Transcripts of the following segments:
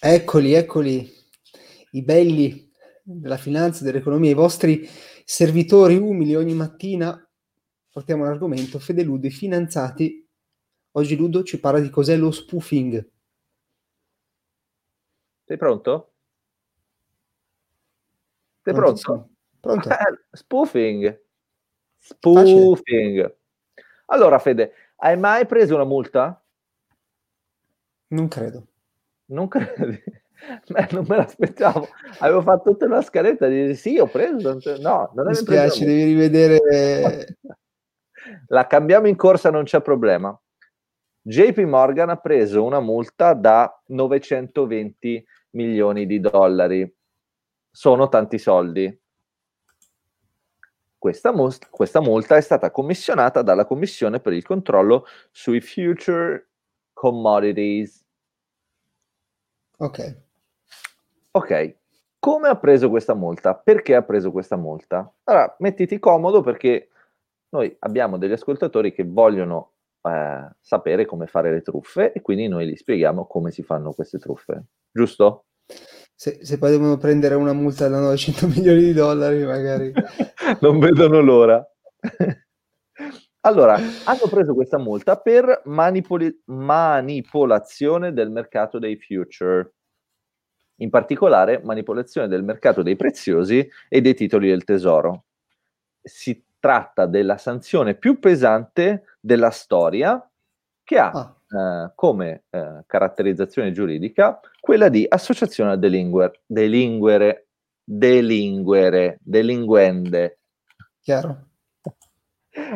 Eccoli, eccoli, i belli della finanza, dell'economia, i vostri servitori umili ogni mattina. Portiamo l'argomento Fede Ludo, i finanziati. Oggi Ludo ci parla di cos'è lo spoofing. Sei pronto? Sei pronto? Prontissimo. Pronto? spoofing. Spoofing. Allora, Fede, hai mai preso una multa? Non credo. Non credi? Beh, non me l'aspettavo. Avevo fatto tutta una scaletta di dire sì, ho preso. No, non Mi è spiace, devi rivedere. La cambiamo in corsa, non c'è problema. JP Morgan ha preso una multa da 920 milioni di dollari. Sono tanti soldi. Questa, mus- questa multa è stata commissionata dalla Commissione per il controllo sui future commodities. Ok. Ok, come ha preso questa multa? Perché ha preso questa multa? Allora, mettiti comodo perché noi abbiamo degli ascoltatori che vogliono eh, sapere come fare le truffe e quindi noi gli spieghiamo come si fanno queste truffe, giusto? Se, se poi devono prendere una multa da 900 milioni di dollari, magari. non vedono l'ora. allora, hanno preso questa multa per manipoli- manipolazione del mercato dei future, in particolare manipolazione del mercato dei preziosi e dei titoli del tesoro. Si tratta della sanzione più pesante della storia che ha Ah. eh, come eh, caratterizzazione giuridica quella di associazione a delinguere, delinguere, delinguere, delinguende. Chiaro?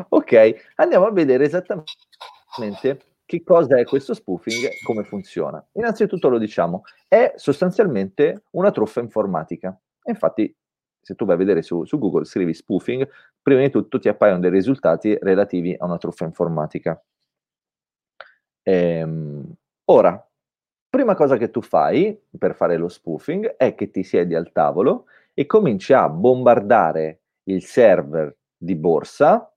Ok, andiamo a vedere esattamente che cosa è questo spoofing e come funziona. Innanzitutto lo diciamo, è sostanzialmente una truffa informatica. Infatti, se tu vai a vedere su, su Google, scrivi spoofing, prima di tutto ti appaiono dei risultati relativi a una truffa informatica. Ehm, ora, prima cosa che tu fai per fare lo spoofing è che ti siedi al tavolo e cominci a bombardare il server di borsa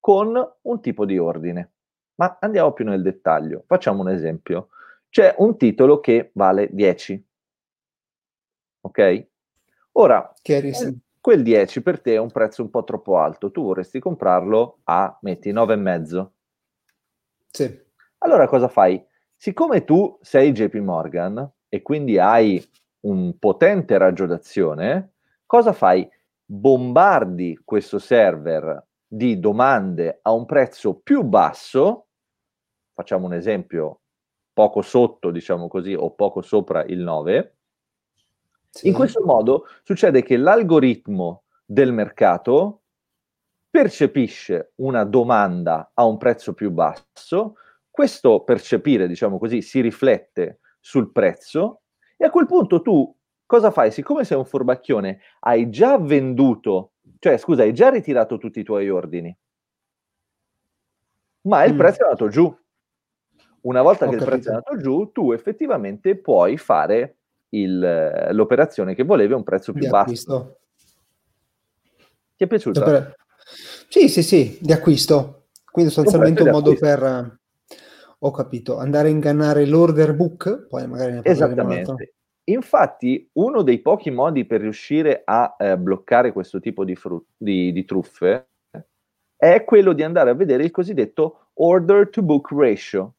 con un tipo di ordine. Ma andiamo più nel dettaglio. Facciamo un esempio. C'è un titolo che vale 10. Ok? Ora, Chiarissimo. quel 10 per te è un prezzo un po' troppo alto. Tu vorresti comprarlo a, metti, 9,5. Sì. Allora cosa fai? Siccome tu sei JP Morgan e quindi hai un potente raggio d'azione, cosa fai? Bombardi questo server di domande a un prezzo più basso, facciamo un esempio, poco sotto, diciamo così, o poco sopra il 9. sì. In questo modo succede che l'algoritmo del mercato percepisce una domanda a un prezzo più basso, questo percepire, diciamo così, si riflette sul prezzo e a quel punto tu cosa fai? Siccome sei un furbacchione, hai già venduto, cioè scusa, hai già ritirato tutti i tuoi ordini, ma il Mm. prezzo è andato giù. Una volta Ho che il prezzo è capito. andato giù, tu effettivamente puoi fare il- eh, l'operazione che volevi a un prezzo più Di basso. acquisto. Ti è piaciuta? Per- Sì, sì, sì, di acquisto. Quindi sostanzialmente Un modo per, ho capito, andare a ingannare l'order book, poi magari ne parleremo un altro. Esattamente. Infatti, uno dei pochi modi per riuscire a eh, bloccare questo tipo di, fru- di- di truffe è quello di andare a vedere il cosiddetto order to book ratio.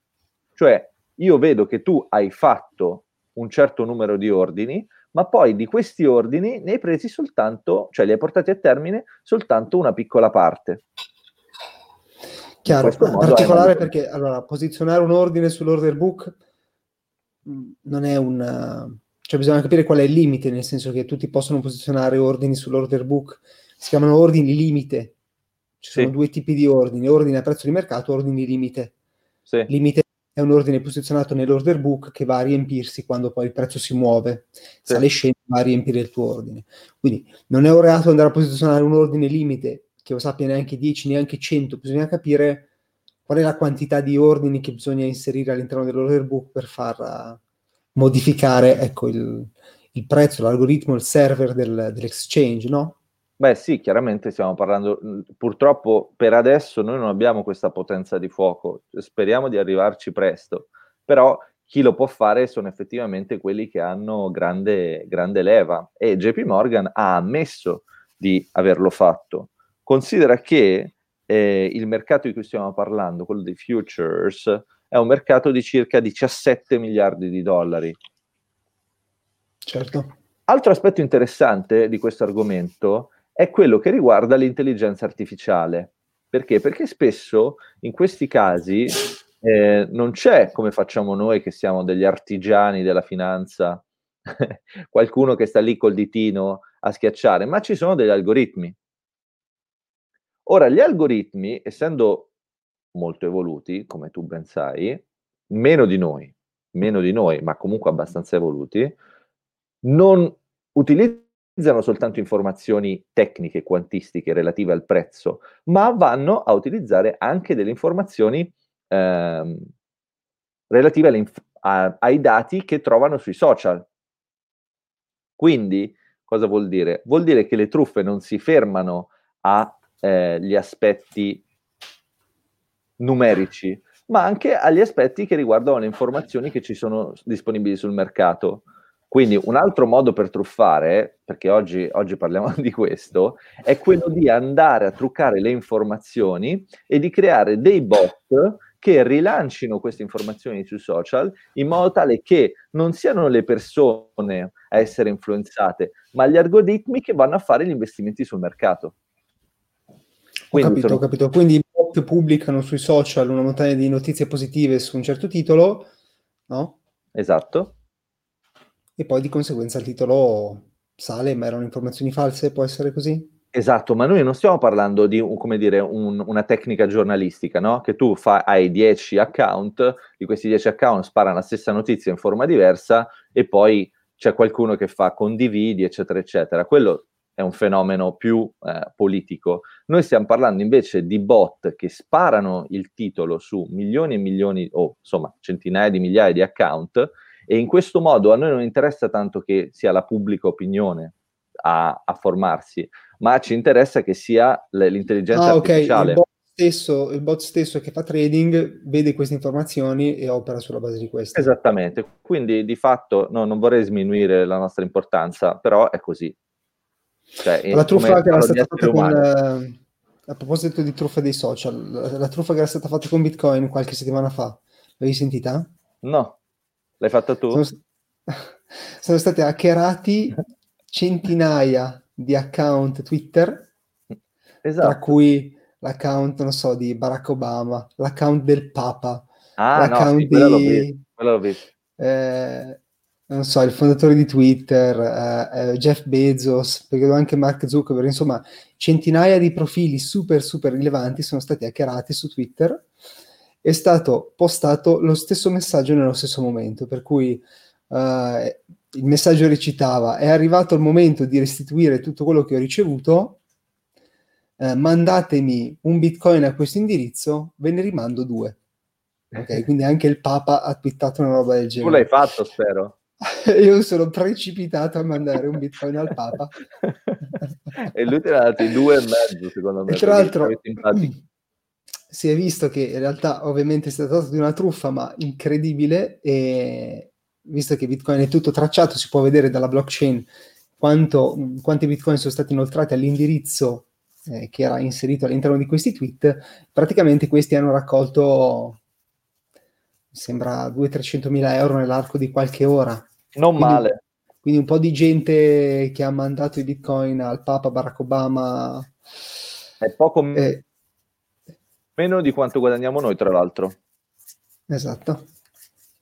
Cioè, io vedo che tu hai fatto un certo numero di ordini, ma poi di questi ordini ne hai presi soltanto, cioè li hai portati a termine soltanto una piccola parte. Chiaro, in particolare perché allora, posizionare un ordine sull'order book mh, non è un... cioè bisogna capire qual è il limite, nel senso che tutti possono posizionare ordini sull'order book, si chiamano ordini limite. Ci sono Sì. due tipi di ordini, ordine a prezzo di mercato, ordini limite. Sì. Limite è un ordine posizionato nell'order book che va a riempirsi quando poi il prezzo si muove, Sì. sale e scende, va a riempire il tuo ordine. Quindi non è un reato andare a posizionare un ordine limite che lo sappia neanche 10, neanche 100, bisogna capire qual è la quantità di ordini che bisogna inserire all'interno dell'order book per far modificare ecco, il, il prezzo, l'algoritmo, il server del- dell'exchange, no? Beh sì, chiaramente stiamo parlando, purtroppo per adesso noi non abbiamo questa potenza di fuoco, speriamo di arrivarci presto, però chi lo può fare sono effettivamente quelli che hanno grande, grande leva e JP Morgan ha ammesso di averlo fatto. Considera che eh, il mercato di cui stiamo parlando, quello dei futures, è un mercato di circa 17 miliardi di dollari. Certo. Altro aspetto interessante di questo argomento è quello che riguarda l'intelligenza artificiale. Perché? Perché spesso in questi casi eh, non c'è come facciamo noi che siamo degli artigiani della finanza, qualcuno che sta lì col ditino a schiacciare, ma ci sono degli algoritmi. Ora, gli algoritmi, essendo molto evoluti, come tu ben sai, meno di noi, meno di noi, ma comunque abbastanza evoluti, non utilizzano soltanto informazioni tecniche, quantistiche relative al prezzo, ma vanno a utilizzare anche delle informazioni ehm, relative a, ai dati che trovano sui social. Quindi, cosa vuol dire? Vuol dire che le truffe non si fermano agli eh, aspetti numerici, ma anche agli aspetti che riguardano le informazioni che ci sono disponibili sul mercato. Quindi un altro modo per truffare, perché oggi, oggi, parliamo di questo, è quello di andare a truccare le informazioni e di creare dei bot che rilancino queste informazioni sui social in modo tale che non siano le persone a essere influenzate, ma gli algoritmi che vanno a fare gli investimenti sul mercato. Quindi ho capito, sono... ho capito. Quindi bot pubblicano sui social una montagna di notizie positive su un certo titolo, no? Esatto. E poi di conseguenza il titolo sale, ma erano informazioni false, può essere così? Esatto, ma noi non stiamo parlando di come dire, un, una tecnica giornalistica, no? Che tu fa, hai 10 account, di questi 10 account sparano la stessa notizia in forma diversa e poi c'è qualcuno che fa condividi, eccetera, eccetera. Quello è un fenomeno più eh, politico. Noi stiamo parlando invece di bot che sparano il titolo su milioni e milioni, o insomma centinaia di migliaia di account, e in questo modo a noi non interessa tanto che sia la pubblica opinione a, a formarsi, ma ci interessa che sia l'intelligenza ah, okay. artificiale. Il bot, stesso, il bot stesso che fa trading vede queste informazioni e opera sulla base di queste. Esattamente, quindi di fatto no, non vorrei sminuire la nostra importanza, però è così. Cioè, la truffa che era stata fatta con... Eh, a proposito di truffa dei social, la, truffa che era stata fatta con Bitcoin qualche settimana fa, l'avevi sentita? No, l'hai fatta tu? Sono, sono stati hackerati centinaia di account Twitter, esatto. tra cui l'account, non so, di Barack Obama, l'account del Papa, ah, l'account no, sì, di... Eh, non so, il fondatore di Twitter, eh, eh, Jeff Bezos, perché anche Mark Zuckerberg, insomma, centinaia di profili super, super rilevanti sono stati hackerati su Twitter. È stato postato lo stesso messaggio nello stesso momento, per cui eh, il messaggio recitava: È arrivato il momento di restituire tutto quello che ho ricevuto. Eh, mandatemi un bitcoin a questo indirizzo, ve ne rimando due. Ok, quindi anche il Papa ha twittato una roba del genere. Tu l'hai fatto, spero. Io sono precipitato a mandare un bitcoin al Papa. e lui te ne ha dati due e mezzo, secondo me. E tra l'altro, si è visto che in realtà ovviamente si è trattato di una truffa, ma incredibile, e visto che Bitcoin è tutto tracciato, si può vedere dalla blockchain quanto, quanti Bitcoin sono stati inoltrati all'indirizzo eh, che era inserito all'interno di questi tweet. Praticamente questi hanno raccolto, mi sembra, 200-300 mila euro nell'arco di qualche ora. Non quindi, male. Quindi un po' di gente che ha mandato i Bitcoin al Papa Barack Obama. È poco eh, meno di quanto guadagniamo noi, tra l'altro. Esatto.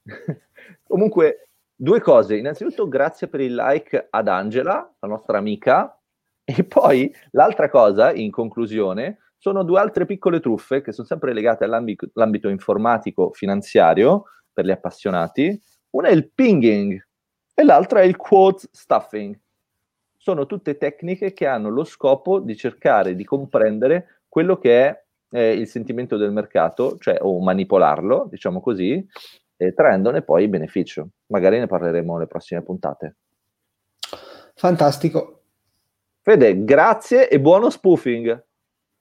Comunque, due cose. Innanzitutto, grazie per il like ad Angela, la nostra amica. E poi l'altra cosa, in conclusione, sono due altre piccole truffe che sono sempre legate all'ambito informatico finanziario per gli appassionati. Una è il pinging e l'altra è il quote stuffing. Sono tutte tecniche che hanno lo scopo di cercare di comprendere quello che è eh, il sentimento del mercato, cioè o manipolarlo, diciamo così, eh, traendone poi beneficio. Magari ne parleremo nelle prossime puntate. Fantastico. Fede, grazie e buono spoofing.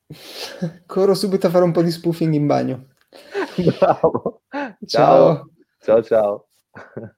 Corro subito a fare un po' di spoofing in bagno. Bravo. Ciao. Ciao ciao. ciao.